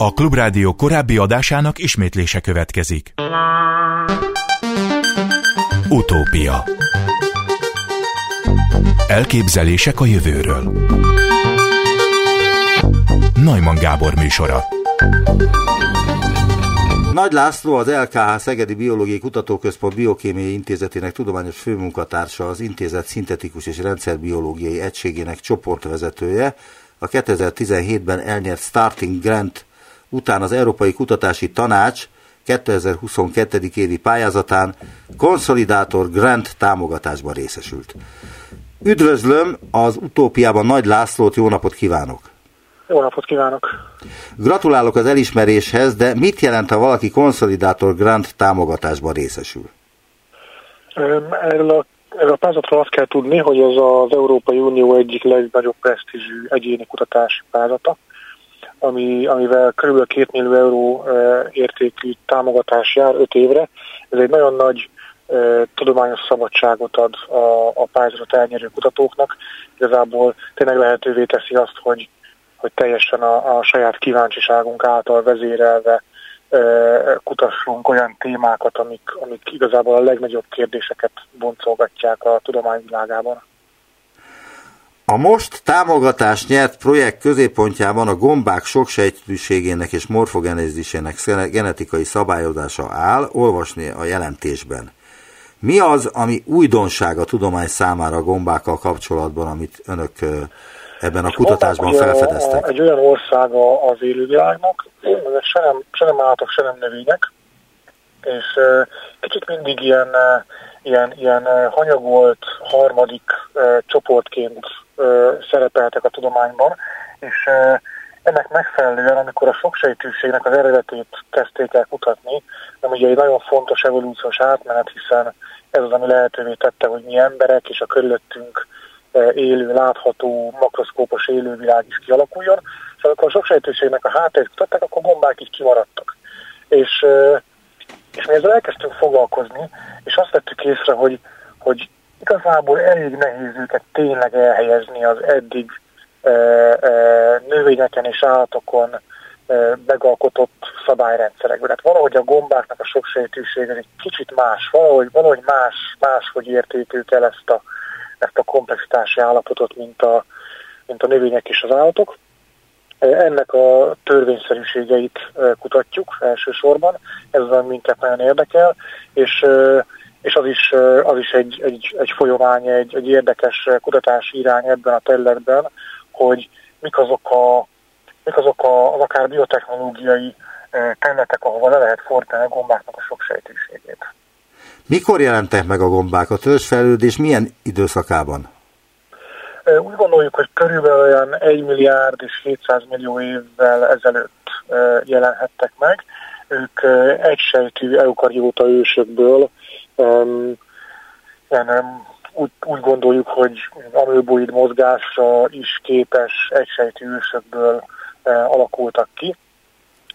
A Klubrádió korábbi adásának ismétlése következik. Utópia. Elképzelések a jövőről. Najman Gábor műsora. Nagy László, az LKH Szegedi Biológiai Kutatóközpont Biokémiai Intézetének tudományos főmunkatársa, az intézet szintetikus és rendszerbiológiai egységének csoportvezetője, a 2017-ben elnyert Starting Grant után az Európai Kutatási Tanács 2022. évi pályázatán konszolidátor grant támogatásban részesült. Üdvözlöm az utópiában Nagy Lászlót, jó napot kívánok! Jó napot kívánok! Gratulálok az elismeréshez, de mit jelent, ha valaki konszolidátor grant támogatásban részesül? Erről a, erről a pályázatról azt kell tudni, hogy ez az Európai Unió egyik legnagyobb presztízsű egyéni kutatási pályázata ami, amivel kb. 2 millió euró értékű támogatás jár 5 évre. Ez egy nagyon nagy tudományos szabadságot ad a, a pályázatot elnyerő kutatóknak. Igazából tényleg lehetővé teszi azt, hogy, hogy teljesen a, a saját kíváncsiságunk által vezérelve kutassunk olyan témákat, amik, amik igazából a legnagyobb kérdéseket boncolgatják a tudományvilágában. A most támogatást nyert projekt középpontjában a gombák soksejtűségének és morfogenezésének genetikai szabályozása áll, olvasni a jelentésben. Mi az, ami újdonság a tudomány számára a gombákkal kapcsolatban, amit önök ebben a kutatásban felfedeztek? Egy olyan ország az élővilágnak, se nem, se nem állatok, se nem növények, és kicsit mindig ilyen, ilyen, ilyen hanyagolt harmadik csoportként szerepeltek a tudományban, és ennek megfelelően, amikor a soksejtűségnek az eredetét kezdték el kutatni, nem ugye egy nagyon fontos evolúciós átmenet, hiszen ez az, ami lehetővé tette, hogy mi emberek és a körülöttünk élő, látható, makroszkópos élővilág is kialakuljon, és amikor a soksejtűségnek a hátterét kutatták, akkor gombák is kimaradtak. És, és mi ezzel elkezdtünk foglalkozni, és azt vettük észre, hogy, hogy igazából elég nehéz őket tényleg elhelyezni az eddig e, e, növényeken és állatokon e, megalkotott szabályrendszerekben. Tehát valahogy a gombáknak a soksejtűsége egy kicsit más, valahogy, valahogy más, máshogy érték el ezt a, ezt a komplexitási állapotot, mint a, mint a növények és az állatok. Ennek a törvényszerűségeit kutatjuk elsősorban, ez az, minket nagyon érdekel, és és az is, az is egy, egy, egy folyamány, egy, egy érdekes kutatási irány ebben a területben, hogy mik azok a, mik azok a, az akár biotechnológiai területek, ahova le lehet fordítani a gombáknak a sok sejtűségét. Mikor jelentek meg a gombák? A törzsfejlődés milyen időszakában? Úgy gondoljuk, hogy körülbelül olyan 1 milliárd és 700 millió évvel ezelőtt jelenhettek meg. Ők egysejtű eukarióta ősökből um, úgy, úgy gondoljuk, hogy amőboid mozgásra is képes egysejtű ősökből alakultak ki.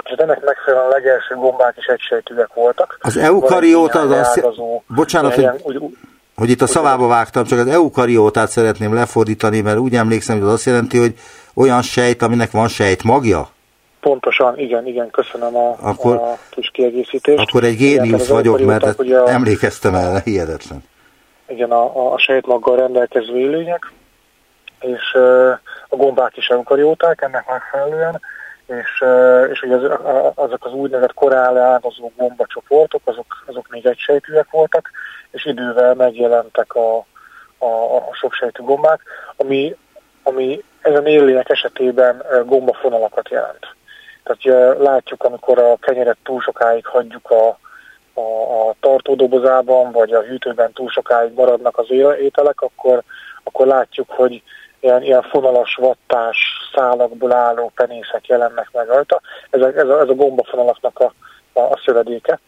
És ennek megfelelően a legelső gombák is egysejtűek voltak. Az eukarióta az azt... Bocsánat, hogy, úgy, hogy itt a szavába vágtam, csak az eukariótát szeretném lefordítani, mert úgy emlékszem, hogy az azt jelenti, hogy olyan sejt, aminek van sejt magja? Pontosan, igen, igen, köszönöm a, akkor, a kis kiegészítést. Akkor egy géniusz vagyok, mert a, emlékeztem el, hihetetlen. Igen, a, a sejtmaggal rendelkező élőnyek, és a gombák is eukarióták ennek megfelelően, és, és ugye az, azok az úgynevezett korál ágazó gombacsoportok, azok, azok még egysejtűek voltak, és idővel megjelentek a, a, a soksejtű gombák, ami, ami ezen élőnyek esetében gombafonalakat jelent. Tehát látjuk, amikor a kenyeret túl sokáig hagyjuk a, a, a tartódobozában, vagy a hűtőben túl sokáig maradnak az ételek, akkor, akkor látjuk, hogy ilyen, ilyen fonalas, vattás szálakból álló penészek jelennek meg rajta. Ez a, ez a, ez a gombafonalaknak a, a, a szövedéke.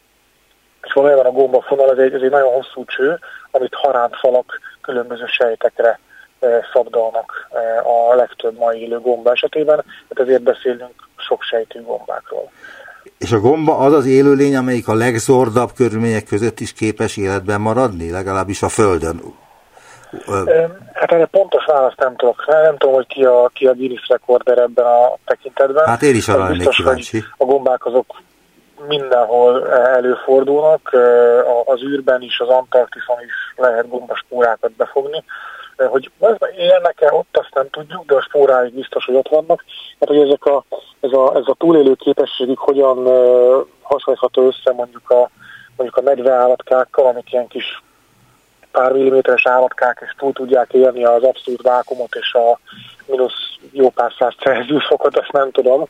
És valójában a gombafonal ez egy, ez egy nagyon hosszú cső, amit harántfalak különböző sejtekre szabdalnak a legtöbb mai élő gomba esetében, tehát ezért beszélünk sok sejtű gombákról. És a gomba az az élőlény, amelyik a legzordabb körülmények között is képes életben maradni, legalábbis a Földön. Hát erre pontos választ nem tudok. Nem tudom, hogy ki a, ki a Guinness rekorder ebben a tekintetben. Hát én is arra lennék kíváncsi. A gombák azok mindenhol előfordulnak, az űrben is, az Antarktiszon is lehet gombaspórákat befogni. Hogy élnek-e ott, azt nem tudjuk, de a spóráik biztos, hogy ott vannak. Hát, hogy ezek a, ez, a, ez a túlélő képességük hogyan hasonlítható össze mondjuk a, mondjuk a medveállatkákkal, amik ilyen kis pár milliméteres állatkák, és túl tudják élni az abszolút vákumot és a mínusz jó pár száz Celsius fokot, azt nem tudom,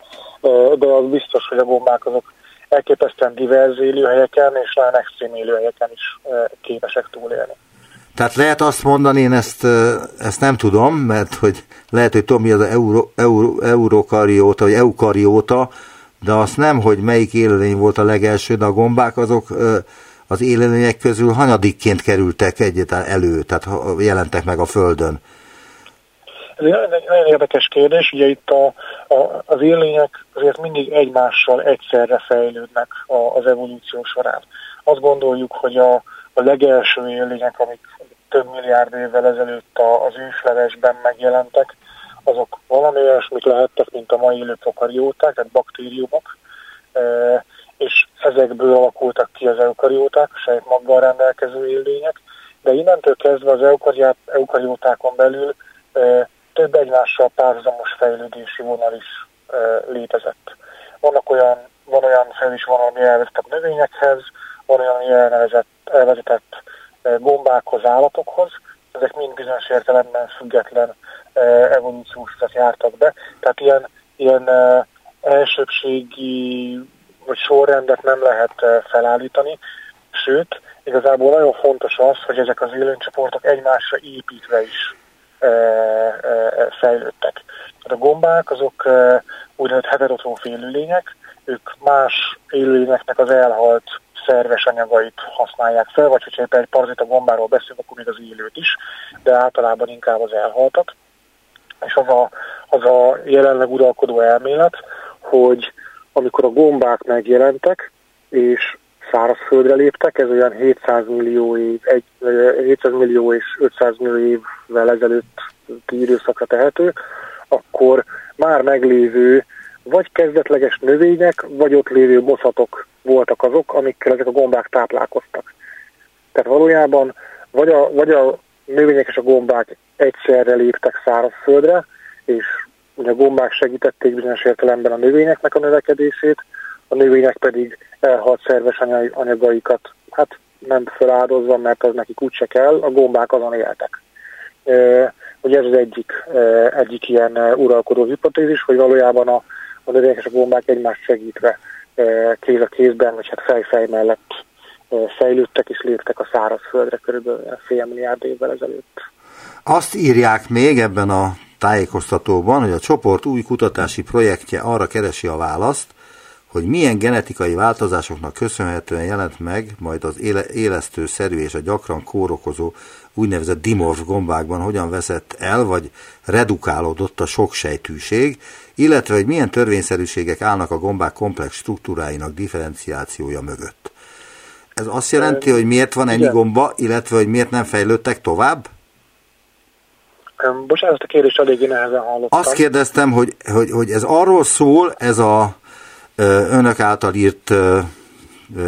de az biztos, hogy a gombák azok elképesztően divers élőhelyeken és nagyon extrém élőhelyeken is képesek túlélni. Tehát lehet azt mondani, én ezt, ezt nem tudom, mert hogy lehet, hogy tudom, mi az euro, euro, eurokarióta, vagy eukarióta, de azt nem, hogy melyik élőlény volt a legelső, de a gombák azok az élőlények közül hanyadikként kerültek egyáltalán elő, tehát jelentek meg a Földön. Ez egy nagyon érdekes kérdés, ugye itt a, a, az élőlények azért mindig egymással egyszerre fejlődnek a, az evolúció során. Azt gondoljuk, hogy a, a legelső élőlények, amik több milliárd évvel ezelőtt az őslevesben megjelentek, azok valami olyasmit lehettek, mint a mai élő prokarióták, tehát baktériumok, és ezekből alakultak ki az eukarióták, a saját maggal rendelkező élőlények, de innentől kezdve az eukariótákon belül több egymással párhuzamos fejlődési vonal is létezett. Vannak olyan, van olyan fejlődési vonal, ami elvezetett növényekhez, van olyan, ami elnevezett, elvezetett gombákhoz, állatokhoz, ezek mind bizonyos értelemben független evolúciós jártak be. Tehát ilyen, ilyen elsőbségi vagy sorrendet nem lehet felállítani, sőt, igazából nagyon fontos az, hogy ezek az élőncsoportok egymásra építve is fejlődtek. A gombák azok úgynevezett heterotróf élőlények, ők más élőlényeknek az elhalt szerves anyagait használják fel, vagy hogyha egy parazita gombáról beszélünk, akkor még az élőt is, de általában inkább az elhaltat. És az a, az a jelenleg uralkodó elmélet, hogy amikor a gombák megjelentek, és szárazföldre léptek, ez olyan 700 millió, év, egy, 700 millió és 500 millió évvel ezelőtt időszakra tehető, akkor már meglévő vagy kezdetleges növények, vagy ott lévő boszatok voltak azok, amikkel ezek a gombák táplálkoztak. Tehát valójában vagy a, vagy a növények és a gombák egyszerre léptek szárazföldre, és ugye a gombák segítették bizonyos értelemben a növényeknek a növekedését, a növények pedig elhalt szerves anyagaikat hát nem feláldozva, mert az nekik úgyse kell, a gombák azon éltek. Ugye ez az egyik, egyik ilyen uralkodó hipotézis, hogy valójában a, a növények és a gombák egymást segítve kéz a kézben, vagy hát fej-fej mellett fejlődtek és léptek a szárazföldre körülbelül fél milliárd évvel ezelőtt. Azt írják még ebben a tájékoztatóban, hogy a csoport új kutatási projektje arra keresi a választ, hogy milyen genetikai változásoknak köszönhetően jelent meg majd az éle, élesztőszerű és a gyakran kórokozó úgynevezett dimorf gombákban hogyan veszett el, vagy redukálódott a soksejtűség, illetve hogy milyen törvényszerűségek állnak a gombák komplex struktúráinak differenciációja mögött. Ez azt jelenti, hogy miért van ennyi gomba, illetve hogy miért nem fejlődtek tovább? Bocsánat, a kérdést eléggé nehezen hallottam. Azt kérdeztem, hogy, hogy, hogy ez arról szól, ez a önök által írt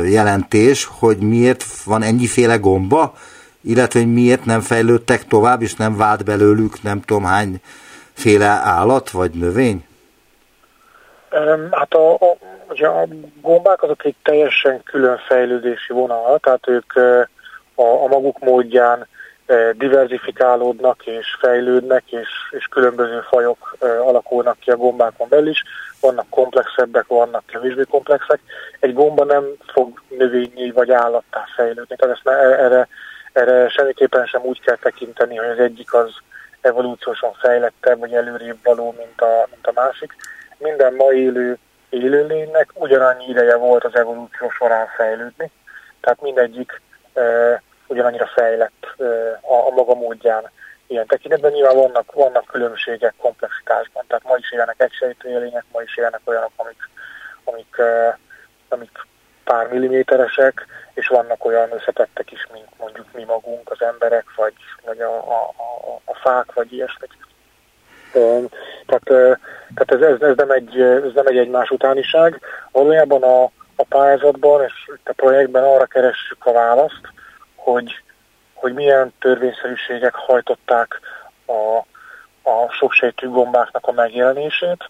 jelentés, hogy miért van ennyiféle gomba, illetve hogy miért nem fejlődtek tovább, és nem vált belőlük nem tudom hány féle állat vagy növény? Hát a, a, ugye a gombák azok egy teljesen külön fejlődési vonal, tehát ők a, a maguk módján diversifikálódnak és fejlődnek, és, és különböző fajok alakulnak ki a gombákon belül is. Vannak komplexebbek, vannak kevésbé komplexek. Egy gomba nem fog növényi vagy állattá fejlődni. Tehát ezt erre, erre semmiképpen sem úgy kell tekinteni, hogy az egyik az evolúciósan fejlettebb vagy előrébb való, mint a, mint a másik. Minden ma élő élőlénynek ugyanannyi ideje volt az evolúció során fejlődni. Tehát mindegyik ugyanannyira fejlett a, a maga módján ilyen tekintetben. Nyilván vannak, vannak különbségek komplexitásban, tehát ma is élnek egysejtő élények, ma is élnek olyanok, amik, amik, amik pár milliméteresek, és vannak olyan összetettek is, mint mondjuk mi magunk, az emberek, vagy, vagy a, a, a, a fák, vagy ilyesmit. Tehát, tehát ez, ez, ez, nem egy, ez nem egy egymás utániság. Valójában a, a pályázatban és a projektben arra keressük a választ, hogy, hogy milyen törvényszerűségek hajtották a, a soksejtű gombáknak a megjelenését,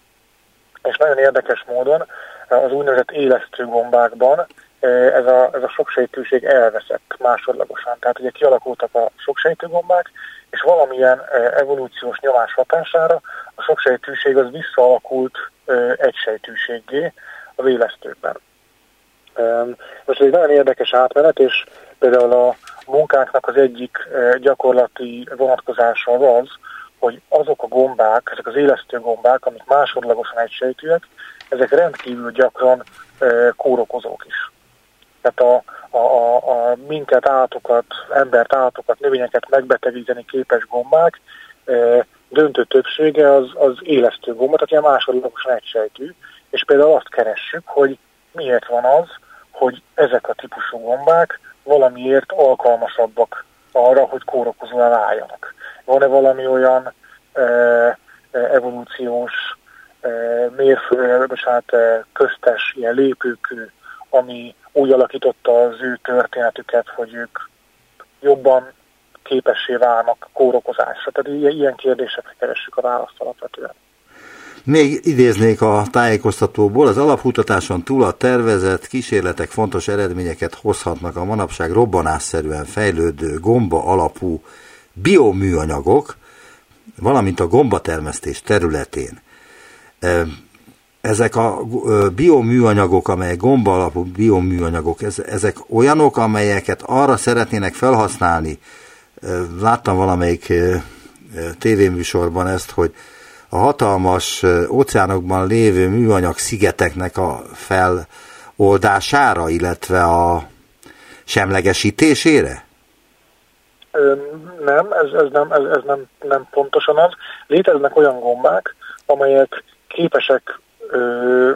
és nagyon érdekes módon az úgynevezett élesztő gombákban ez a, ez a soksejtűség elveszett másodlagosan. Tehát ugye kialakultak a soksejtő gombák, és valamilyen evolúciós nyomás hatására a soksejtűség az visszaalakult egysejtűséggé az élesztőkben. Most ez egy nagyon érdekes átmenet, és például a munkánknak az egyik gyakorlati vonatkozása az hogy azok a gombák, ezek az élesztő gombák, amik másodlagosan egysejtűek, ezek rendkívül gyakran kórokozók is. Tehát a, a, a, a minket, állatokat, embert, állatokat, növényeket megbetegíteni képes gombák döntő többsége az, az élesztő gomba, tehát ilyen másodlagosan egysejtű, és például azt keressük, hogy miért van az, hogy ezek a típusú gombák valamiért alkalmasabbak arra, hogy kórokozóan álljanak. Van-e valami olyan e, e, evolúciós e, mérfő, hát e, köztes ilyen lépőkő, ami úgy alakította az ő történetüket, hogy ők jobban képessé válnak kórokozásra. Tehát ilyen kérdésekre keressük a választ alapvetően. Még idéznék a tájékoztatóból, az alapkutatáson túl a tervezett kísérletek fontos eredményeket hozhatnak a manapság robbanásszerűen fejlődő gomba alapú bioműanyagok, valamint a gombatermesztés területén. Ezek a bioműanyagok, amelyek gomba alapú bioműanyagok, ezek olyanok, amelyeket arra szeretnének felhasználni, láttam valamelyik tévéműsorban ezt, hogy a hatalmas óceánokban lévő műanyag szigeteknek a feloldására, illetve a semlegesítésére? Nem, ez, ez, nem, ez, ez nem, nem pontosan az. Léteznek olyan gombák, amelyek képesek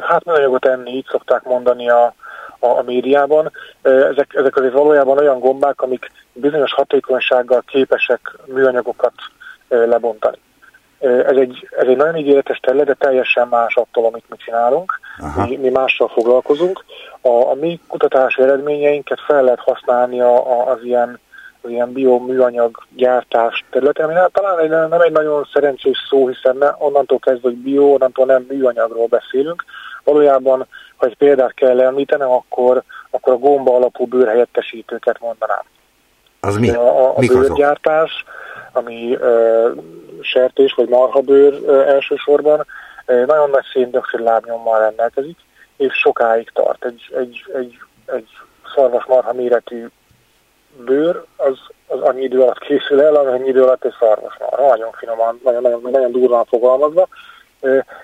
hát műanyagot enni, így szokták mondani a, a, a médiában. Ezek, ezek azért valójában olyan gombák, amik bizonyos hatékonysággal képesek műanyagokat lebontani. Ez egy, ez egy nagyon ígéretes terület, de teljesen más attól, amit mi csinálunk. Mi, mi mással foglalkozunk. A, a mi kutatási eredményeinket fel lehet használni a, a, az ilyen az ilyen bioműanyag gyártás területen, ami talán egy, nem egy nagyon szerencsés szó, hiszen ne, onnantól kezdve, hogy bio, onnantól nem műanyagról beszélünk. Valójában, ha egy példát kell említenem, akkor, akkor a gomba alapú bőrhelyettesítőket mondanám. Az mi? A, a, a bőrgyártás, ami uh, sertés vagy marhabőr elsősorban, nagyon nagy széndiokszid lábnyommal rendelkezik, és sokáig tart. Egy, egy, egy, egy szarvasmarha méretű bőr, az, az annyi idő alatt készül el, amennyi idő alatt egy szarvasmarha. Nagyon finoman, nagyon, nagyon, nagyon durván fogalmazva.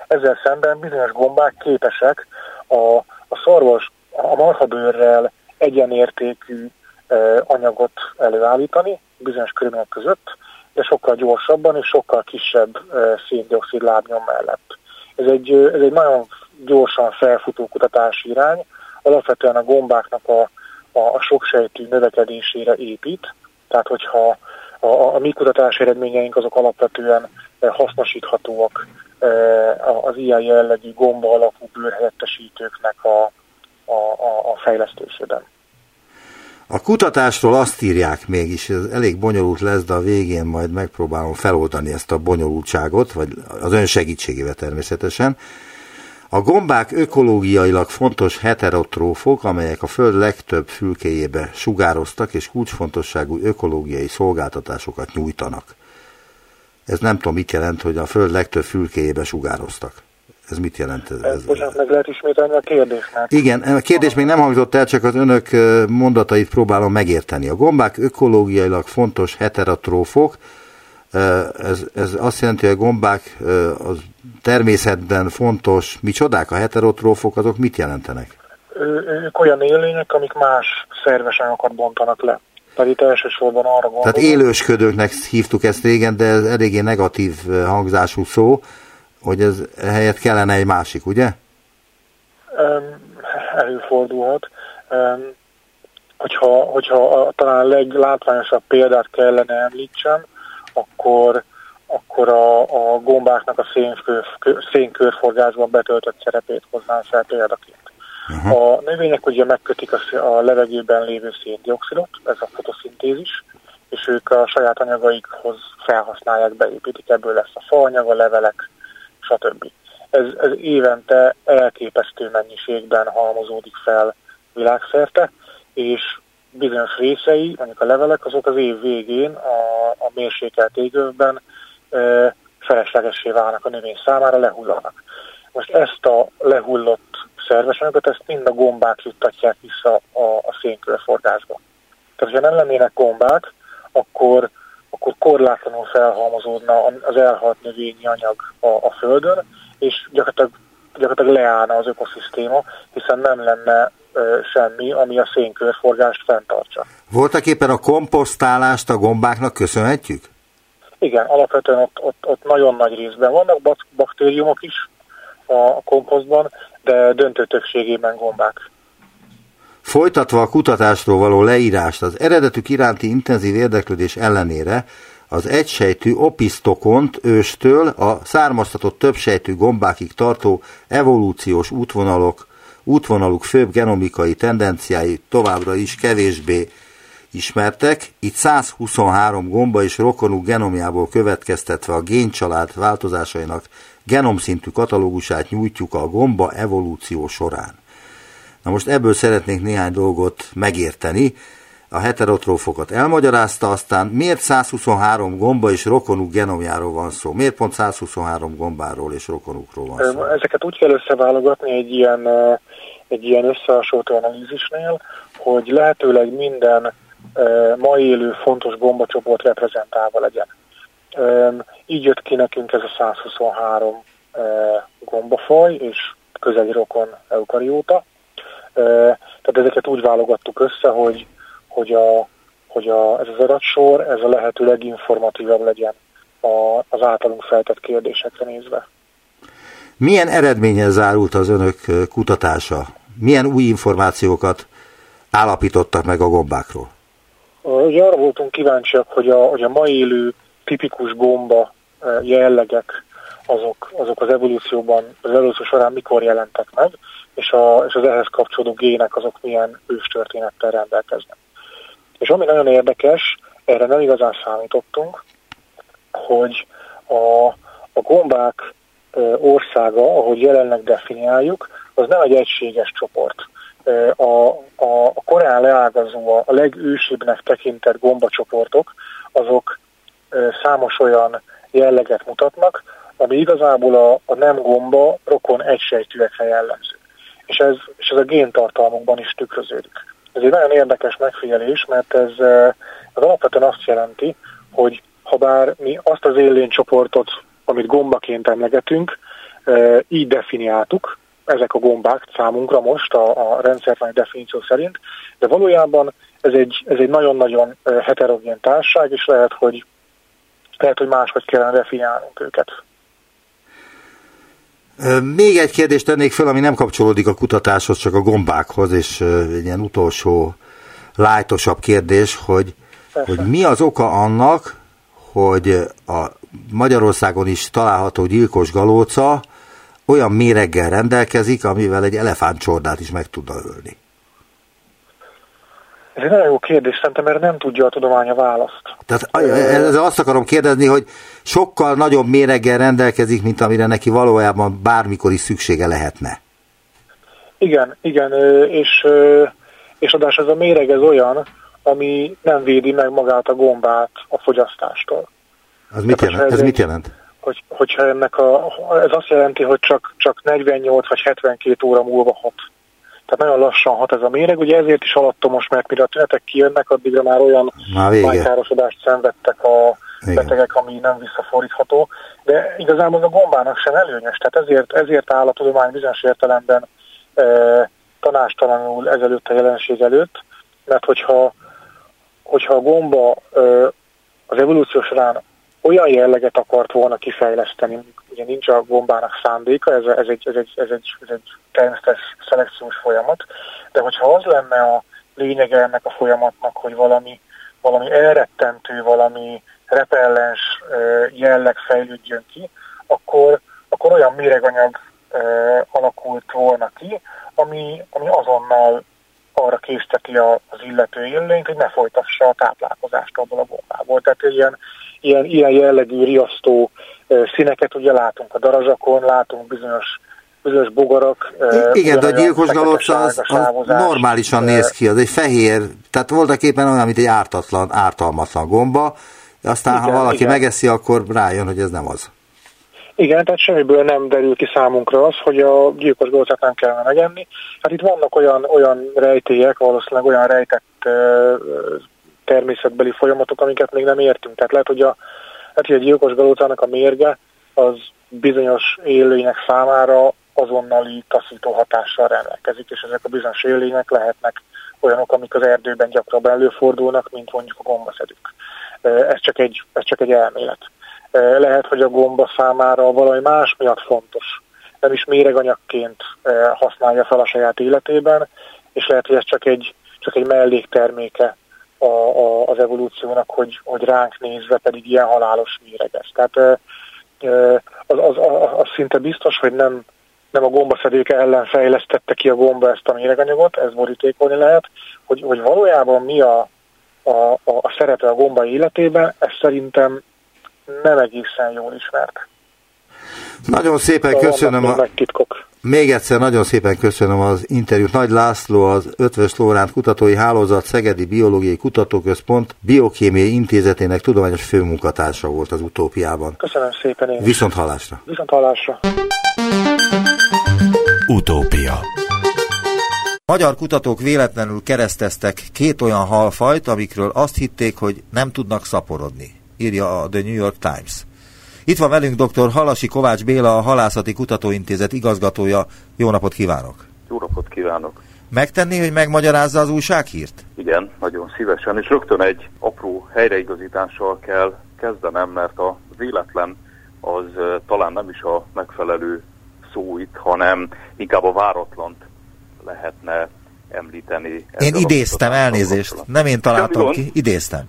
Ezzel szemben bizonyos gombák képesek a, a szarvas, a marhabőrrel egyenértékű anyagot előállítani bizonyos körülmények között, de sokkal gyorsabban és sokkal kisebb széndiokszid lábnyom mellett. Ez egy, ez egy nagyon gyorsan felfutó kutatási irány, alapvetően a gombáknak a, a, a soksejtű növekedésére épít, tehát hogyha a, a, a mi kutatási eredményeink azok alapvetően hasznosíthatóak az ilyen jellegű gomba alapú bőrhelyettesítőknek a, a, a, a fejlesztésében. A kutatásról azt írják mégis, ez elég bonyolult lesz, de a végén majd megpróbálom feloldani ezt a bonyolultságot, vagy az ön segítségével természetesen. A gombák ökológiailag fontos heterotrófok, amelyek a Föld legtöbb fülkéjébe sugároztak és kulcsfontosságú ökológiai szolgáltatásokat nyújtanak. Ez nem tudom, mit jelent, hogy a Föld legtöbb fülkéjébe sugároztak. Ez mit jelent? Ez, ez, Bocsánat, meg lehet ismételni a kérdést? Igen, a kérdés még nem hangzott el, csak az önök mondatait próbálom megérteni. A gombák ökológiailag fontos heterotrófok, ez, ez azt jelenti, hogy a gombák az természetben fontos, mi csodák a heterotrófok, azok mit jelentenek? Ők olyan élőlények, amik más szerves anyagokat bontanak le. Tehát itt elsősorban arra gondolom. Tehát élősködőknek hívtuk ezt régen, de ez eléggé negatív hangzású szó hogy ez helyett kellene egy másik, ugye? Előfordulhat. Hogyha, hogyha a, talán a leglátványosabb példát kellene említsem, akkor, akkor a, a gombáknak a szénkör, szénkörforgásban betöltött szerepét hoznám fel példaként. Uh-huh. A növények ugye megkötik a, a levegőben lévő széndiokszidot, ez a fotoszintézis, és ők a saját anyagaikhoz felhasználják, beépítik, ebből lesz a faanyag, a levelek, stb. Ez, ez évente elképesztő mennyiségben halmozódik fel világszerte, és bizonyos részei, mondjuk a levelek, azok az év végén a, a mérsékelt égövben e, feleslegessé válnak a növény számára, lehullanak. Most ezt a lehullott szerves anyagot, ezt mind a gombák juttatják vissza a, a szénkörforgásba. Tehát, ha nem lennének gombák, akkor, akkor korlátlanul felhalmozódna az elhalt növényi anyag a, a Földön, és gyakorlatilag, gyakorlatilag leállna az ökoszisztéma, hiszen nem lenne ö, semmi, ami a szénkörforgást fenntartsa. Voltak éppen a komposztálást a gombáknak köszönhetjük? Igen, alapvetően ott, ott, ott nagyon nagy részben vannak baktériumok is a komposztban, de döntő többségében gombák. Folytatva a kutatásról való leírást az eredetük iránti intenzív érdeklődés ellenére az egysejtű opisztokont őstől a származtatott többsejtű gombákig tartó evolúciós útvonalok, útvonaluk főbb genomikai tendenciái továbbra is kevésbé ismertek, itt 123 gomba és rokonuk genomjából következtetve a géncsalád változásainak genomszintű katalógusát nyújtjuk a gomba evolúció során. Na most ebből szeretnék néhány dolgot megérteni. A heterotrófokat elmagyarázta, aztán miért 123 gomba és rokonuk genomjáról van szó? Miért pont 123 gombáról és rokonukról van szó? Ezeket úgy kell összeválogatni egy ilyen, egy ilyen összehasonlító analízisnél, hogy lehetőleg minden ma élő fontos gombacsoport reprezentálva legyen. Így jött ki nekünk ez a 123 gombafaj és közeli rokon eukarióta. Tehát ezeket úgy válogattuk össze, hogy, hogy, a, hogy a, ez az adatsor ez a lehető leginformatívabb legyen a, az általunk feltett kérdésekre nézve. Milyen eredménye zárult az önök kutatása? Milyen új információkat állapítottak meg a gombákról? Ugye arra voltunk kíváncsiak, hogy a, hogy a mai élő tipikus gomba jellegek azok, azok az evolúcióban, az evolúció során mikor jelentek meg, és, a, és az ehhez kapcsolódó gének azok milyen őstörténettel rendelkeznek. És ami nagyon érdekes, erre nem igazán számítottunk, hogy a, a gombák országa, ahogy jelenleg definiáljuk, az nem egy egységes csoport. A, a, a korán leágazó, a legősibbnek tekintett gombacsoportok, azok számos olyan jelleget mutatnak, ami igazából a, a nem gomba rokon egysejtűekre jellemző és ez, és ez a géntartalmukban is tükröződik. Ez egy nagyon érdekes megfigyelés, mert ez az alapvetően azt jelenti, hogy ha bár mi azt az csoportot, amit gombaként emlegetünk, így definiáltuk, ezek a gombák számunkra most a, a rendszertani definíció szerint, de valójában ez egy, ez egy nagyon-nagyon heterogén társaság, és lehet, hogy lehet, hogy máshogy kellene definiálnunk őket. Még egy kérdést tennék fel, ami nem kapcsolódik a kutatáshoz, csak a gombákhoz, és egy ilyen utolsó lájtosabb kérdés, hogy, hogy mi az oka annak, hogy a Magyarországon is található gyilkos galóca olyan méreggel rendelkezik, amivel egy elefántcsordát is meg tudna ölni. Ez egy nagyon jó kérdés, szerintem erre nem tudja a tudomány a választ. Tehát ezzel azt akarom kérdezni, hogy sokkal nagyobb méreggel rendelkezik, mint amire neki valójában bármikor is szüksége lehetne. Igen, igen, és, és adás ez a méreg ez olyan, ami nem védi meg magát a gombát a fogyasztástól. Az mit jelent? Ez, ez mit jelent? Hogy, hogyha ennek a, ez azt jelenti, hogy csak, csak 48 vagy 72 óra múlva hat tehát nagyon lassan hat ez a méreg, ugye ezért is most, mert mire a tünetek kijönnek, addigra már olyan májkárosodást szenvedtek a Igen. betegek, ami nem visszafordítható, de igazából a gombának sem előnyös, tehát ezért, ezért áll a tudomány bizonyos értelemben e, tanástalanul ezelőtt a jelenség előtt, mert hogyha, hogyha a gomba e, az evolúció során olyan jelleget akart volna kifejleszteni, ugye nincs a gombának szándéka, ez, ez, egy, ez, egy, ez, egy, ez egy természetes szelekciós folyamat, de hogyha az lenne a lényege ennek a folyamatnak, hogy valami, valami elrettentő, valami repellens jelleg fejlődjön ki, akkor, akkor olyan méreganyag alakult volna ki, ami, ami azonnal arra készteti az illető élőnyt, hogy ne folytassa a táplálkozást abból a gombából. Tehát ilyen, ilyen, ilyen jellegű riasztó színeket ugye látunk a darazsakon, látunk bizonyos bizonyos bogarak. Igen, de a gyilkos galocsa az, az normálisan néz ki, az egy fehér, tehát voltak éppen olyan, mint egy ártatlan, ártalmatlan gomba, aztán igen, ha valaki igen. megeszi, akkor rájön, hogy ez nem az. Igen, tehát semmiből nem derül ki számunkra az, hogy a gyilkos golcát nem kellene megenni. Hát itt vannak olyan, olyan rejtélyek, valószínűleg olyan rejtett természetbeli folyamatok, amiket még nem értünk. Tehát lehet, hogy a, lehet, hogy a gyilkos galócának a mérge az bizonyos élőinek számára azonnali taszító hatással rendelkezik, és ezek a bizonyos élőinek lehetnek olyanok, amik az erdőben gyakrabban előfordulnak, mint mondjuk a gombaszedők. Ez csak egy, ez csak egy elmélet. Lehet, hogy a gomba számára valami más miatt fontos. Nem is méreganyagként használja fel a saját életében, és lehet, hogy ez csak egy, csak egy mellékterméke a, a, az evolúciónak, hogy, hogy ránk nézve pedig ilyen halálos méreges. Tehát az, az, az, az szinte biztos, hogy nem, nem a gombaszedők ellen fejlesztette ki a gomba ezt a méreganyagot, ez borítékolni lehet, hogy, hogy valójában mi a, a, a, a szerepe a gomba életében, ez szerintem nem egészen jól ismert. Nagyon szépen szóval köszönöm. A... Még egyszer nagyon szépen köszönöm az interjút. Nagy László, az Ötvös Lóránt Kutatói Hálózat Szegedi Biológiai Kutatóközpont Biokémiai Intézetének tudományos főmunkatársa volt az utópiában. Köszönöm szépen én Viszont hallásra. Viszont hallásra. Utópia Magyar kutatók véletlenül kereszteztek két olyan halfajt, amikről azt hitték, hogy nem tudnak szaporodni, írja a The New York Times. Itt van velünk dr. Halasi Kovács Béla, a Halászati Kutatóintézet igazgatója. Jó napot kívánok! Jó napot kívánok! Megtenni, hogy megmagyarázza az újsághírt? Igen, nagyon szívesen, és rögtön egy apró helyreigazítással kell kezdenem, mert a véletlen az talán nem is a megfelelő szó itt, hanem inkább a váratlant lehetne említeni. Én idéztem, elnézést, nem én találtam ki, idéztem.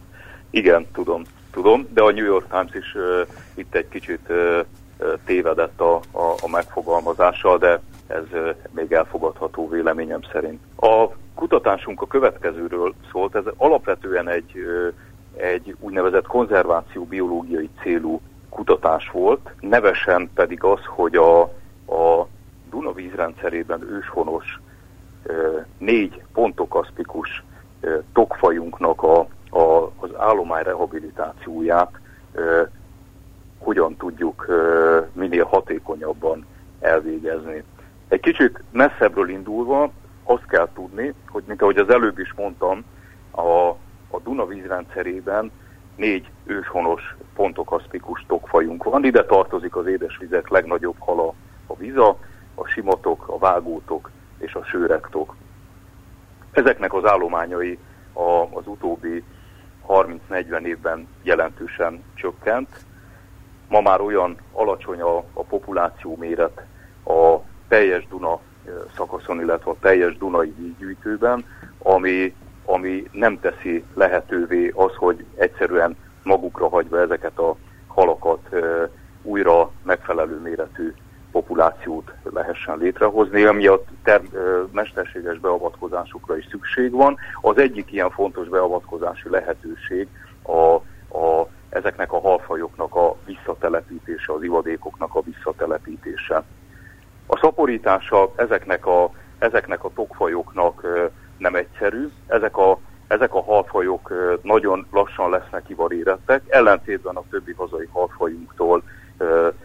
Igen, tudom tudom, de a New York Times is uh, itt egy kicsit uh, tévedett a, a, a megfogalmazással, de ez uh, még elfogadható véleményem szerint. A kutatásunk a következőről szólt, ez alapvetően egy, uh, egy úgynevezett konzerváció biológiai célú kutatás volt, nevesen pedig az, hogy a, a Duna vízrendszerében őshonos négy pontokaszpikus tokfajunknak a a, az állomány rehabilitációját ö, hogyan tudjuk ö, minél hatékonyabban elvégezni. Egy kicsit messzebbről indulva azt kell tudni, hogy mint ahogy az előbb is mondtam, a, a Duna vízrendszerében négy őshonos pontokaszpikus tokfajunk van. Ide tartozik az édesvizek legnagyobb hala a viza, a simatok, a vágótok és a sőrektok. Ezeknek az állományai a, az utóbbi 30-40 évben jelentősen csökkent. Ma már olyan alacsony a, a populáció méret a teljes Duna szakaszon, illetve a teljes Dunai vízgyűjtőben, ami, ami nem teszi lehetővé az, hogy egyszerűen magukra hagyva ezeket a halakat újra megfelelő méretű populációt lehessen létrehozni, amiatt ter- mesterséges beavatkozásokra is szükség van. Az egyik ilyen fontos beavatkozási lehetőség a, a, ezeknek a halfajoknak a visszatelepítése, az ivadékoknak a visszatelepítése. A szaporítása ezeknek a, ezeknek a tokfajoknak nem egyszerű. Ezek a, ezek a halfajok nagyon lassan lesznek ivarérettek, ellentétben a többi hazai halfajunktól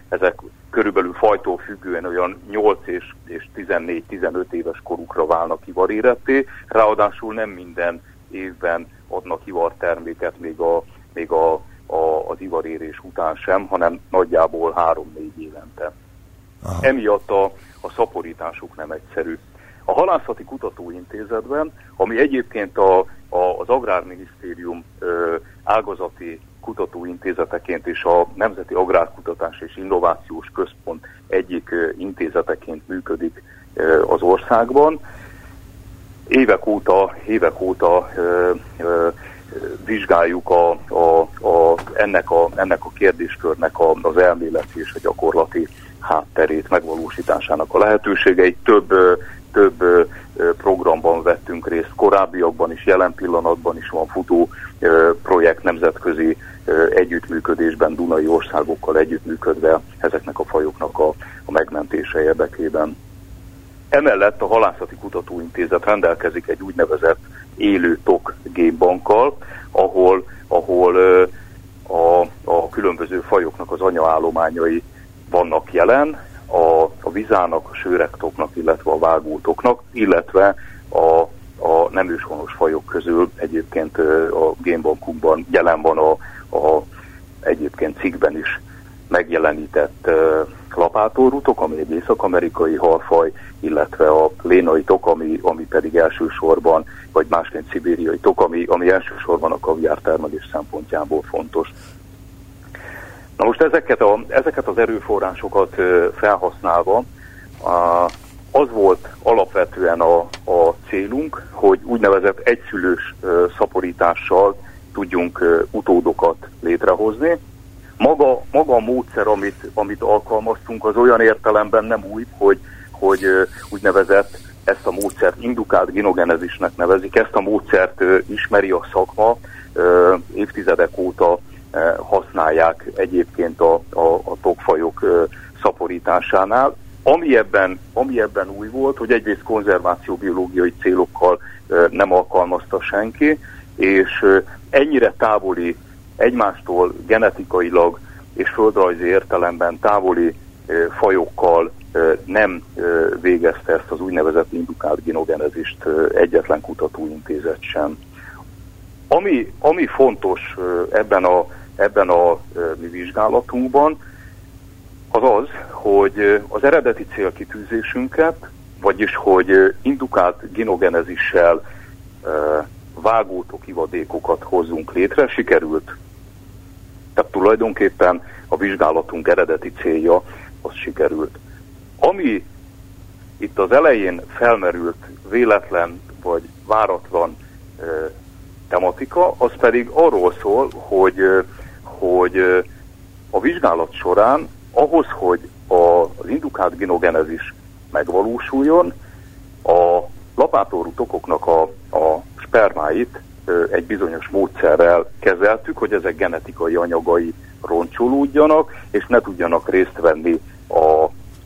ezek körülbelül fajtól függően olyan 8 és, és 14-15 éves korukra válnak ivaréretté, ráadásul nem minden évben adnak ivarterméket még, a, még a, a, az ivarérés után sem, hanem nagyjából 3-4 évente. Aha. Emiatt a, a szaporításuk nem egyszerű. A Halászati Kutatóintézetben, ami egyébként a, a, az Agrárminisztérium ö, ágazati kutatóintézeteként és a Nemzeti Agrárkutatás és Innovációs Központ egyik ö, intézeteként működik ö, az országban. Évek óta, évek óta ö, ö, vizsgáljuk a, a, a, ennek, a, ennek a kérdéskörnek a, az elméleti és a gyakorlati hátterét, megvalósításának a lehetőségeit. Több, több programban vettünk részt, korábbiakban is, jelen pillanatban is van futó projekt nemzetközi együttműködésben, Dunai országokkal együttműködve ezeknek a fajoknak a, a megmentése érdekében. Emellett a Halászati Kutatóintézet rendelkezik egy úgynevezett élő tok génbankkal, ahol, ahol a, a különböző fajoknak az anyaállományai vannak jelen, a, a vizának, a sőrektoknak, illetve a vágótoknak, illetve a, a nem őshonos fajok közül egyébként a génbankunkban jelen van a, a egyébként cikkben is megjelenített lapátorutok, ami egy észak-amerikai halfaj, illetve a lénai tok, ami, ami pedig elsősorban, vagy másként szibériai tok, ami, ami elsősorban a kaviár termelés szempontjából fontos. Na most ezeket, a, ezeket az erőforrásokat felhasználva az volt alapvetően a, a célunk, hogy úgynevezett egyszülős szaporítással tudjunk utódokat létrehozni. Maga, maga a módszer, amit, amit alkalmaztunk, az olyan értelemben nem új, hogy, hogy úgynevezett ezt a módszert indukált genogenezisnek nevezik, ezt a módszert ismeri a szakma, évtizedek óta használják egyébként a, a, a tokfajok szaporításánál. Ami ebben, ami ebben új volt, hogy egyrészt konzervációbiológiai célokkal nem alkalmazta senki, és ennyire távoli, egymástól genetikailag és földrajzi értelemben távoli fajokkal nem végezte ezt az úgynevezett indukált genogenezist egyetlen kutatóintézet sem. Ami, ami fontos ebben a, ebben a mi vizsgálatunkban, az az, hogy az eredeti célkitűzésünket, vagyis hogy indukált genogenezissel vágótok ivadékokat hozzunk létre, sikerült. Tehát tulajdonképpen a vizsgálatunk eredeti célja az sikerült. Ami itt az elején felmerült véletlen vagy váratlan tematika, az pedig arról szól, hogy, hogy a vizsgálat során ahhoz, hogy a, az indukált genogenezis megvalósuljon, a lapátórú tokoknak a, a spermáit egy bizonyos módszerrel kezeltük, hogy ezek genetikai anyagai roncsolódjanak, és ne tudjanak részt venni a,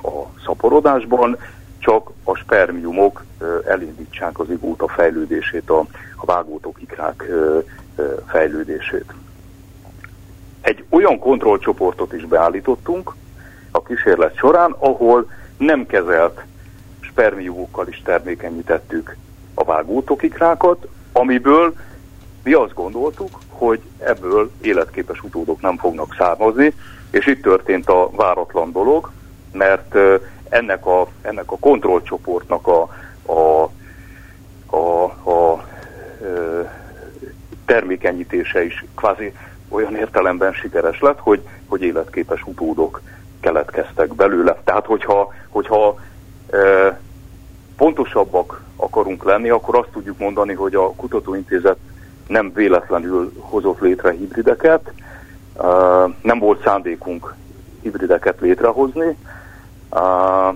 a szaporodásban, csak a spermiumok elindítsák az igóta fejlődését, a, a vágótok fejlődését. Egy olyan kontrollcsoportot is beállítottunk a kísérlet során, ahol nem kezelt spermiumokkal is termékenyítettük a vágótokikrákat, amiből mi azt gondoltuk, hogy ebből életképes utódok nem fognak származni, és itt történt a váratlan dolog, mert ennek a, ennek a kontrollcsoportnak a, a, a, a termékenyítése is kvázi olyan értelemben sikeres lett, hogy, hogy életképes utódok keletkeztek belőle. Tehát, hogyha, hogyha e, pontosabbak akarunk lenni, akkor azt tudjuk mondani, hogy a kutatóintézet nem véletlenül hozott létre hibrideket, e, nem volt szándékunk hibrideket létrehozni, Uh,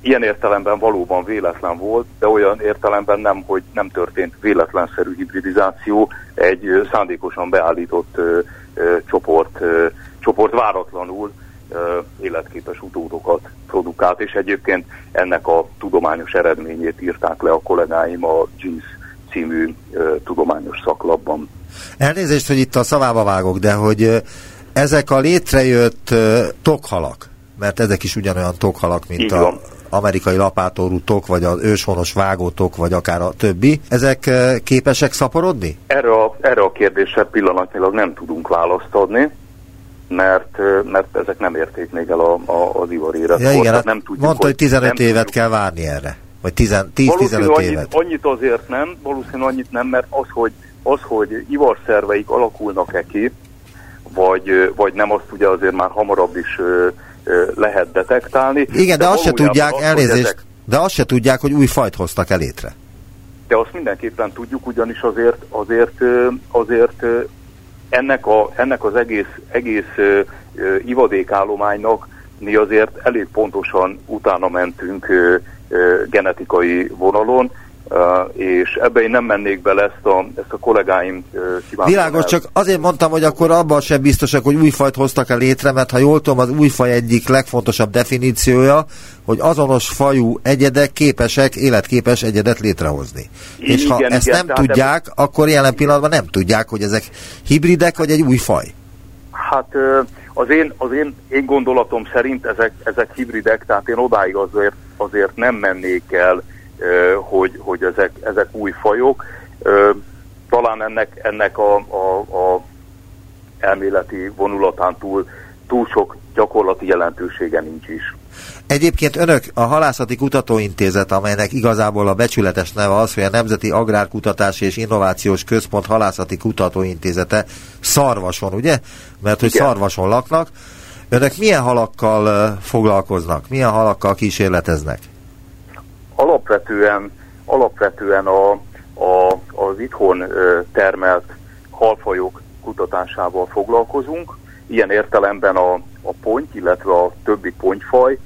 ilyen értelemben valóban véletlen volt, de olyan értelemben nem, hogy nem történt véletlenszerű hibridizáció, egy szándékosan beállított uh, uh, csoport, uh, csoport váratlanul uh, életképes utódokat produkált, és egyébként ennek a tudományos eredményét írták le a kollégáim a GINS című uh, tudományos szaklapban. Elnézést, hogy itt a szavába vágok, de hogy ezek a létrejött tokhalak, mert ezek is ugyanolyan tokhalak, mint a amerikai lapátórú tok, vagy az őshonos vágótok, vagy akár a többi. Ezek eh, képesek szaporodni? Erre a, erre a kérdésre pillanatnyilag nem tudunk választ adni mert, eh, mert ezek nem érték még el a, a, az ivaréret. Ja, igen, hát nem tudjuk, mondta, hogy 15 hogy évet tudjuk. kell várni erre. Vagy 10-15 évet? Annyit azért nem, valószínűleg annyit nem, mert az, hogy, az, hogy ivarszerveik alakulnak-e ki, vagy, vagy nem, azt ugye azért már hamarabb is ö, lehet detektálni. Igen, de, de azt se tudják, az, elnézést, ezek... de azt se tudják, hogy új fajt hoztak el létre. De azt mindenképpen tudjuk, ugyanis azért, azért, azért ennek, a, ennek az egész, egész ivadékállománynak mi azért elég pontosan utána mentünk genetikai vonalon, és ebbe én nem mennék bele, ezt a, ezt a kollégáim kívánnak. Világos, csak azért mondtam, hogy akkor abban sem biztosak, hogy új fajt hoztak el létre, mert ha jól tudom, az új faj egyik legfontosabb definíciója, hogy azonos fajú egyedek képesek életképes egyedet létrehozni. Igen, és ha igen, ezt igen, nem tudják, de... akkor jelen pillanatban nem tudják, hogy ezek hibridek, vagy egy új faj. Hát az én, az én, én gondolatom szerint ezek, ezek hibridek, tehát én odáig azért, azért nem mennék el, hogy, hogy ezek, ezek új fajok. Talán ennek, ennek a, a, a elméleti vonulatán túl, túl sok gyakorlati jelentősége nincs is. Egyébként önök a Halászati Kutatóintézet, amelynek igazából a becsületes neve az, hogy a Nemzeti Agrárkutatási és Innovációs Központ Halászati Kutatóintézete Szarvason, ugye? Mert hogy Igen. Szarvason laknak. Önök milyen halakkal foglalkoznak? Milyen halakkal kísérleteznek? Alapvetően, alapvetően a, a, az itthon termelt halfajok kutatásával foglalkozunk. Ilyen értelemben a, a ponty, illetve a többi pontyfaj,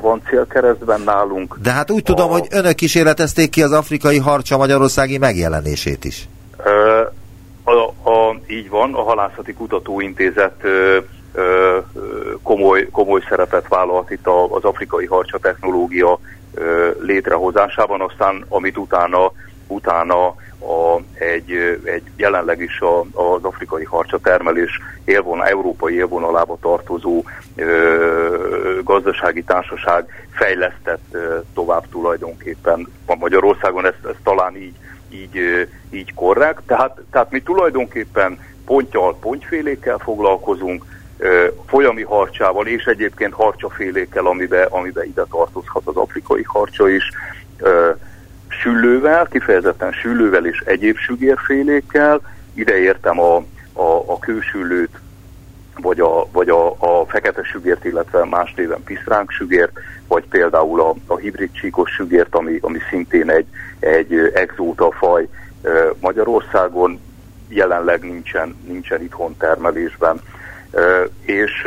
van célkeresztben nálunk. De hát úgy tudom, a... hogy önök kísérletezték ki az afrikai harcsa magyarországi megjelenését is. A, a, a, így van, a Halászati Kutatóintézet ö, ö, komoly, komoly szerepet vállalt itt az afrikai harcsa technológia létrehozásában, aztán amit utána, utána a, egy, egy jelenleg is a, az afrikai harcsa termelés élvonal, európai élvonalába tartozó ö, gazdasági társaság fejlesztett ö, tovább tulajdonképpen a Magyarországon, ez, ez talán így, így, ö, így korrekt. Tehát, tehát mi tulajdonképpen pontjal, pontfélékkel foglalkozunk, folyami harcsával és egyébként harcsafélékkel, amiben, amiben ide tartozhat az afrikai harcsa is, süllővel, kifejezetten süllővel és egyéb sügérfélékkel, ide értem a, a, a kősüllőt, vagy a, vagy a, a fekete sügért, illetve más néven pisztránk sügért, vagy például a, a hibrid csíkos sügért, ami, ami szintén egy, egy exóta faj Magyarországon, jelenleg nincsen, nincsen itthon termelésben. És,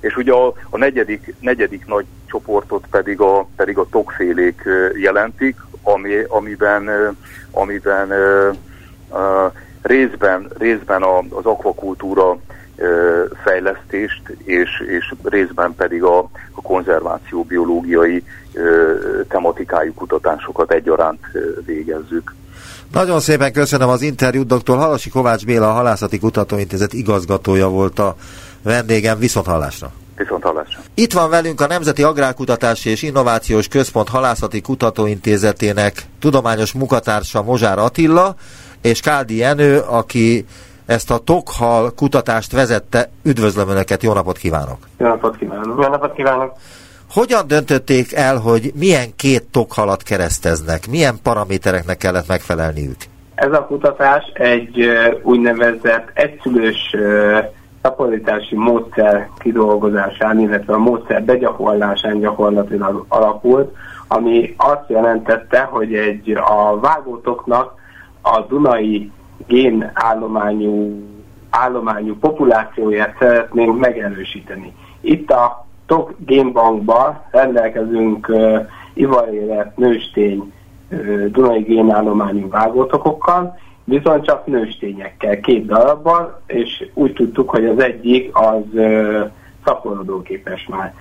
és ugye a, a negyedik, negyedik nagy csoportot pedig a, pedig a tokfélék jelentik, ami, amiben, amiben részben, részben az akvakultúra fejlesztést, és, és részben pedig a, a konzerváció biológiai tematikájú kutatásokat egyaránt végezzük. Nagyon szépen köszönöm az interjút, dr. Halasi Kovács Béla, a Halászati Kutatóintézet igazgatója volt a vendégem, viszont hallásra. Viszont hallásra. Itt van velünk a Nemzeti Agrárkutatási és Innovációs Központ Halászati Kutatóintézetének tudományos munkatársa Mozsár Attila, és Káldi Jenő, aki ezt a tokhal kutatást vezette. Üdvözlöm Önöket, jó napot kívánok! Jó napot kívánok! Jó napot kívánok! Hogyan döntötték el, hogy milyen két tokhalat kereszteznek? Milyen paramétereknek kellett megfelelniük? Ez a kutatás egy úgynevezett egyszülős szaporítási módszer kidolgozásán, illetve a módszer begyakorlásán gyakorlatilag alakult, ami azt jelentette, hogy egy a vágótoknak a Dunai gén állományú, állományú populációját szeretnénk megerősíteni. Itt a TOK génbankban rendelkezünk uh, ivarélet nőstény uh, Dunai génállományú vágótokokkal, viszont csak nőstényekkel, két darabban, és úgy tudtuk, hogy az egyik az uh, szaporodóképes már.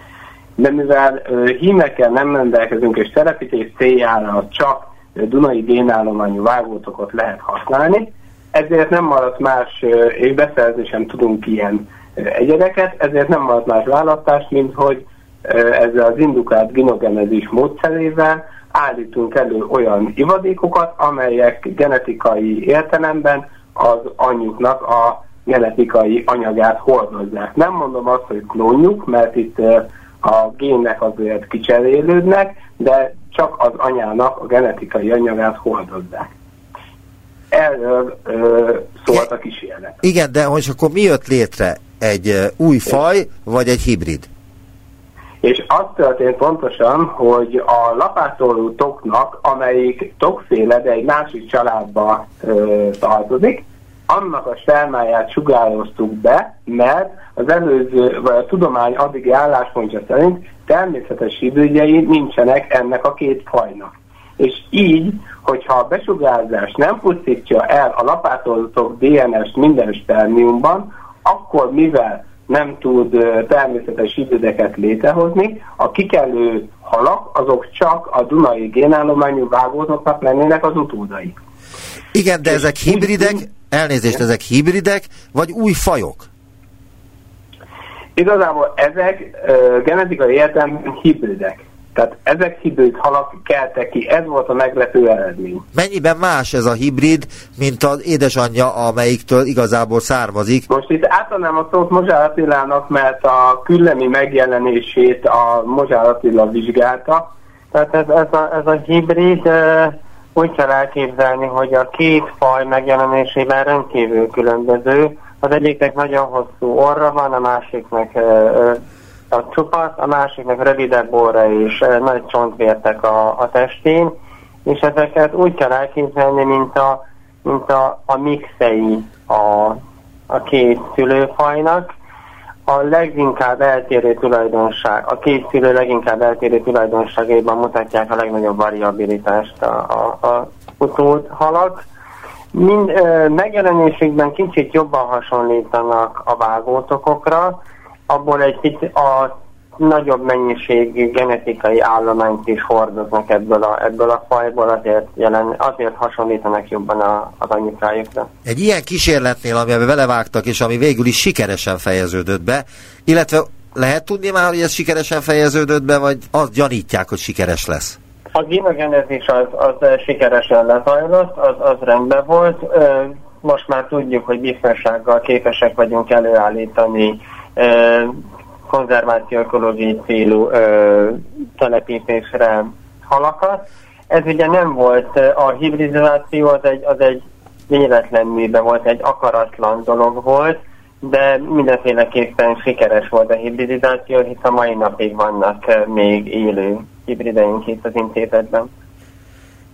De mivel uh, hímekkel nem rendelkezünk, és telepítés céljára csak Dunai génállományú vágótokot lehet használni, ezért nem maradt más, és beszerzni tudunk ilyen egyedeket, ezért nem maradt más választás, mint hogy ezzel az indukált ginogenezis módszerével állítunk elő olyan ivadékokat, amelyek genetikai értelemben az anyjuknak a genetikai anyagát hordozzák. Nem mondom azt, hogy klónjuk, mert itt a gének azért kicserélődnek, de csak az anyának a genetikai anyagát hordozzák. Erről ö, szólt a kísérlet. Igen, de hogy akkor mi jött létre? Egy új faj, vagy egy hibrid? És az történt pontosan, hogy a lapátoló toknak, amelyik tokféle, de egy másik családba ö, tartozik, annak a spermáját sugároztuk be, mert az előző, vagy a tudomány addigi álláspontja szerint természetes hibridjei nincsenek ennek a két fajnak. És így, hogyha a besugárzás nem pusztítja el a lapátolótok DNS-t minden spermiumban, akkor mivel nem tud természetes hibrideket létrehozni, a kikelő halak azok csak a Dunai génállományú vágózoknak lennének az utódai. Igen, de ezek hibridek, elnézést, ezek hibridek, vagy új fajok? Igazából ezek uh, genetikai értelemben hibridek. Tehát ezek hibrid halak keltek ki, ez volt a meglepő eredmény. Mennyiben más ez a hibrid, mint az édesanyja, amelyiktől igazából származik? Most itt átadnám a szót Mozsár Attilának, mert a küllemi megjelenését a Mozsár Attila vizsgálta. Tehát ez, ez, a, ez a hibrid úgy kell elképzelni, hogy a két faj megjelenésében rendkívül különböző. Az egyiknek nagyon hosszú orra van, a másiknak a csupasz, a másiknak rövidebb óra és nagy csontvértek a, a testén, és ezeket úgy kell elképzelni, mint a, mint a, a mixei a, a két szülőfajnak. A leginkább eltérő tulajdonság, a két szülő leginkább eltérő tulajdonságaiban mutatják a legnagyobb variabilitást a, a, a utód halak. Mind, ö, megjelenésükben kicsit jobban hasonlítanak a vágótokokra, abból egy kicsit a nagyobb mennyiségű genetikai állományt is hordoznak ebből a, ebből a fajból, azért, jelen, azért hasonlítanak jobban a, az anyukájukra. Egy ilyen kísérletnél, amiben belevágtak, és ami végül is sikeresen fejeződött be, illetve lehet tudni már, hogy ez sikeresen fejeződött be, vagy azt gyanítják, hogy sikeres lesz? A genogenezis az, az sikeresen lezajlott, az, az rendben volt. Most már tudjuk, hogy biztonsággal képesek vagyunk előállítani konzerváció ökológiai célú telepítésre halakat. Ez ugye nem volt, a hibridizáció az egy, az egy véletlen műbe volt, egy akaratlan dolog volt, de mindenféleképpen sikeres volt a hibridizáció, hisz a mai napig vannak még élő hibrideink itt az intézetben.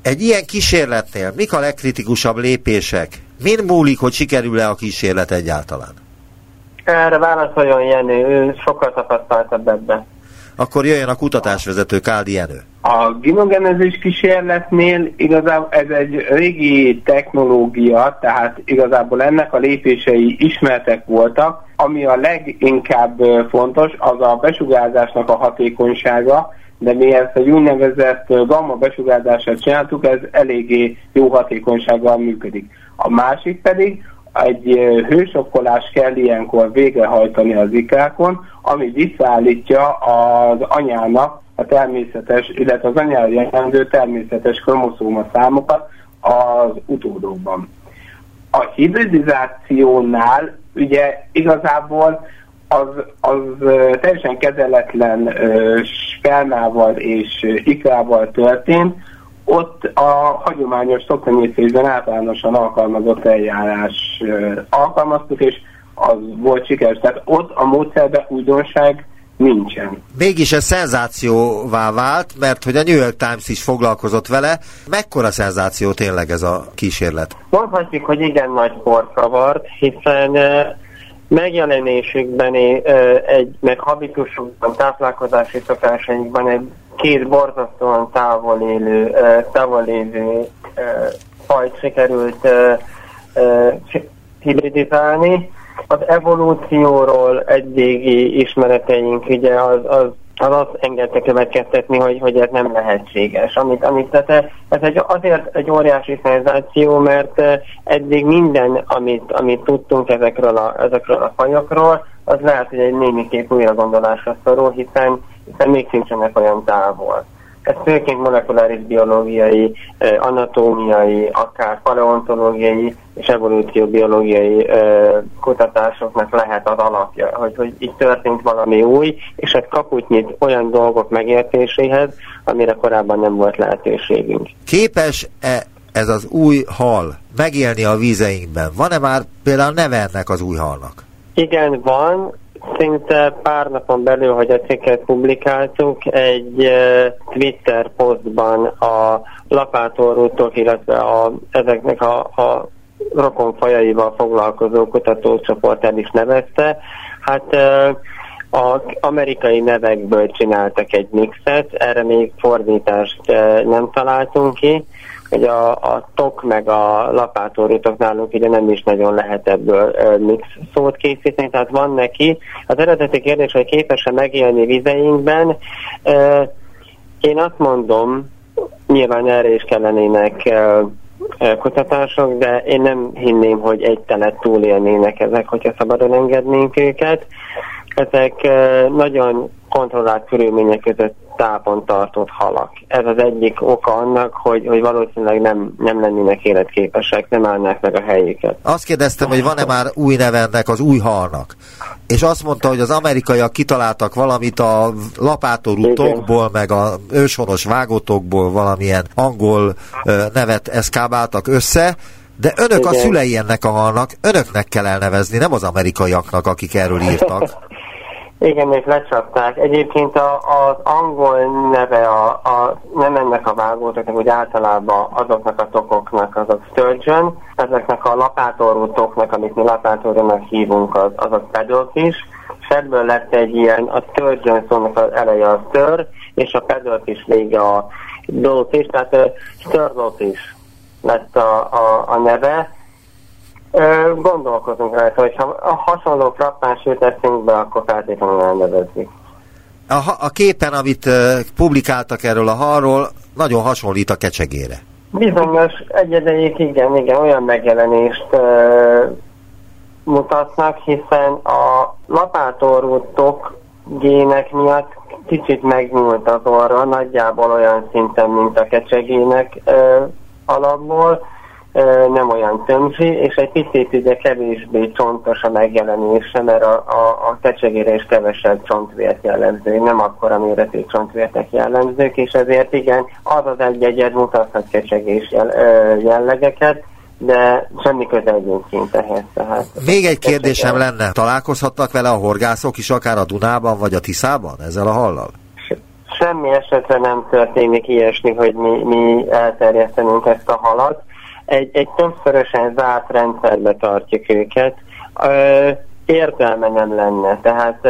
Egy ilyen kísérletnél mik a legkritikusabb lépések? Min múlik, hogy sikerül-e a kísérlet egyáltalán? Erre válaszoljon Jenő, ő sokkal tapasztaltabb ebben. Akkor jöjjön a kutatásvezető Káldi Jenő. A genogenezis kísérletnél igazából ez egy régi technológia, tehát igazából ennek a lépései ismertek voltak. Ami a leginkább fontos, az a besugárzásnak a hatékonysága, de mi ezt egy úgynevezett gamma besugárzását csináltuk, ez eléggé jó hatékonysággal működik. A másik pedig egy hősokkolás kell ilyenkor végrehajtani az ikrákon, ami visszaállítja az anyának a természetes, illetve az anyára jelentő természetes kromoszóma számokat az utódokban. A hibridizációnál ugye igazából az, az teljesen kezeletlen spermával és ikrával történt, ott a hagyományos szoktenyészésben általánosan alkalmazott eljárás alkalmaztuk, és az volt sikeres. Tehát ott a módszerben újdonság nincsen. Mégis ez szenzációvá vált, mert hogy a New York Times is foglalkozott vele. Mekkora szenzáció tényleg ez a kísérlet? Mondhatjuk, hogy igen nagy port kavart, hiszen megjelenésükben egy, meg habitusukban, táplálkozási szokásainkban egy két borzasztóan távol élő, távol élő fajt sikerült hibridizálni. Az evolúcióról eddigi ismereteink ugye az, az az azt engedte következtetni, hogy, hogy ez nem lehetséges. Amit, amit, tehát ez egy, azért egy óriási szenzáció, mert eddig minden, amit, amit tudtunk ezekről a, ezekről a fajokról, az lehet, hogy egy némiképp újra gondolásra szorul, hiszen, hiszen még sincsenek olyan távol. Ez főként molekuláris biológiai anatómiai, akár paleontológiai és evolúcióbiológiai kutatásoknak lehet az alapja, hogy, hogy itt történt valami új, és ez kaput nyit olyan dolgok megértéséhez, amire korábban nem volt lehetőségünk. Képes-e ez az új hal megélni a vízeinkben? Van-e már például neve ennek az új halnak? Igen, van. Szinte pár napon belül, hogy a cikket publikáltuk, egy Twitter posztban a lapátorútok, illetve a, ezeknek a, a rokonfajaival foglalkozó kutatócsoport el is nevezte. Hát az amerikai nevekből csináltak egy mixet, erre még fordítást nem találtunk ki, hogy a, a tok meg a lapátorítok nálunk ugye nem is nagyon lehet ebből mix szót készíteni, tehát van neki. Az eredeti kérdés, hogy képes-e megélni vizeinkben, én azt mondom, nyilván erre is kellenének kutatások, de én nem hinném, hogy egy telet túlélnének ezek, hogyha szabadon engednénk őket. Ezek nagyon kontrollált körülmények között tápon tartott halak. Ez az egyik oka annak, hogy, hogy valószínűleg nem, nem lennének életképesek, nem állnák meg a helyüket. Azt kérdeztem, hogy van-e már új nevennek az új halnak. És azt mondta, hogy az amerikaiak kitaláltak valamit a lapátorú tokból, meg a őshonos vágótokból valamilyen angol nevet eszkábáltak össze, de önök Igen. a szülei ennek a halnak, önöknek kell elnevezni, nem az amerikaiaknak, akik erről írtak. Igen, és lecsapták. Egyébként a, az angol neve a, a, nem ennek a vágótoknak, úgy általában azoknak a tokoknak, azok sturgeon, ezeknek a lapátorú toknak, amit mi lapátorúnak hívunk, az, azok pedalfish, és ebből lett egy ilyen, a sturgeon szónak az eleje a stör, és a pedalfish vége a dolfish, tehát sturgeonfish lett a, a, a neve, gondolkozunk rajta, hogyha a hasonló frappáns jut eszünkbe, akkor feltétlenül elnevezzük. A, a képen, amit uh, publikáltak erről a halról, nagyon hasonlít a kecsegére. Bizonyos egyedeik igen, igen, olyan megjelenést uh, mutatnak, hiszen a lapátorútok gének miatt kicsit megnyúlt az orra, nagyjából olyan szinten, mint a kecsegének uh, alapból, nem olyan tömzsi, és egy picit ugye kevésbé csontos a megjelenése, mert a, a, a kecsegére is kevesebb csontvért jellemző, nem akkora méretű csontvértek jellemzők, és ezért igen, az az egy egyed mutathat kecsegés jell, jellegeket, de semmi köze egyébként ehhez. Tehát Még egy kérdésem lenne, találkozhattak vele a horgászok is, akár a Dunában vagy a Tiszában ezzel a hallal? Semmi esetre nem történik ilyesmi, hogy mi, mi elterjesztenünk ezt a halat egy, egy többszörösen zárt rendszerbe tartjuk őket, értelme nem lenne, tehát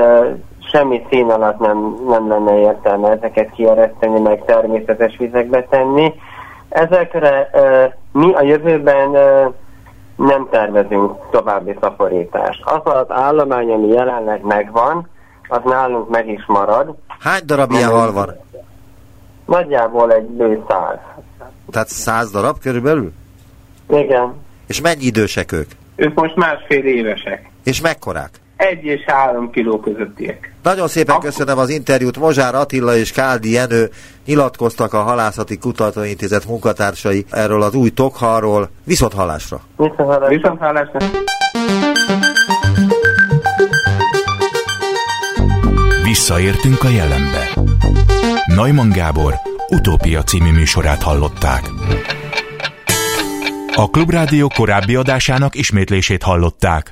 semmi szín alatt nem, nem lenne értelme ezeket kiereszteni, meg természetes vizekbe tenni. Ezekre mi a jövőben nem tervezünk további szaporítást. Az az állomány, ami jelenleg megvan, az nálunk meg is marad. Hány darab ilyen hal van? Nagyjából egy bő száz. Tehát száz darab körülbelül? Igen. És mennyi idősek ők? Ők most másfél évesek. És mekkorák? Egy és három kiló közöttiek. Nagyon szépen Akkor... köszönöm az interjút. Mozsár Attila és Káldi Jenő nyilatkoztak a Halászati Kutatóintézet munkatársai erről az új tokhalról. Viszont hallásra! Viszont hallásra! Visszaértünk a jelenbe. Neumann Gábor utópia című műsorát hallották. A Klubrádió korábbi adásának ismétlését hallották.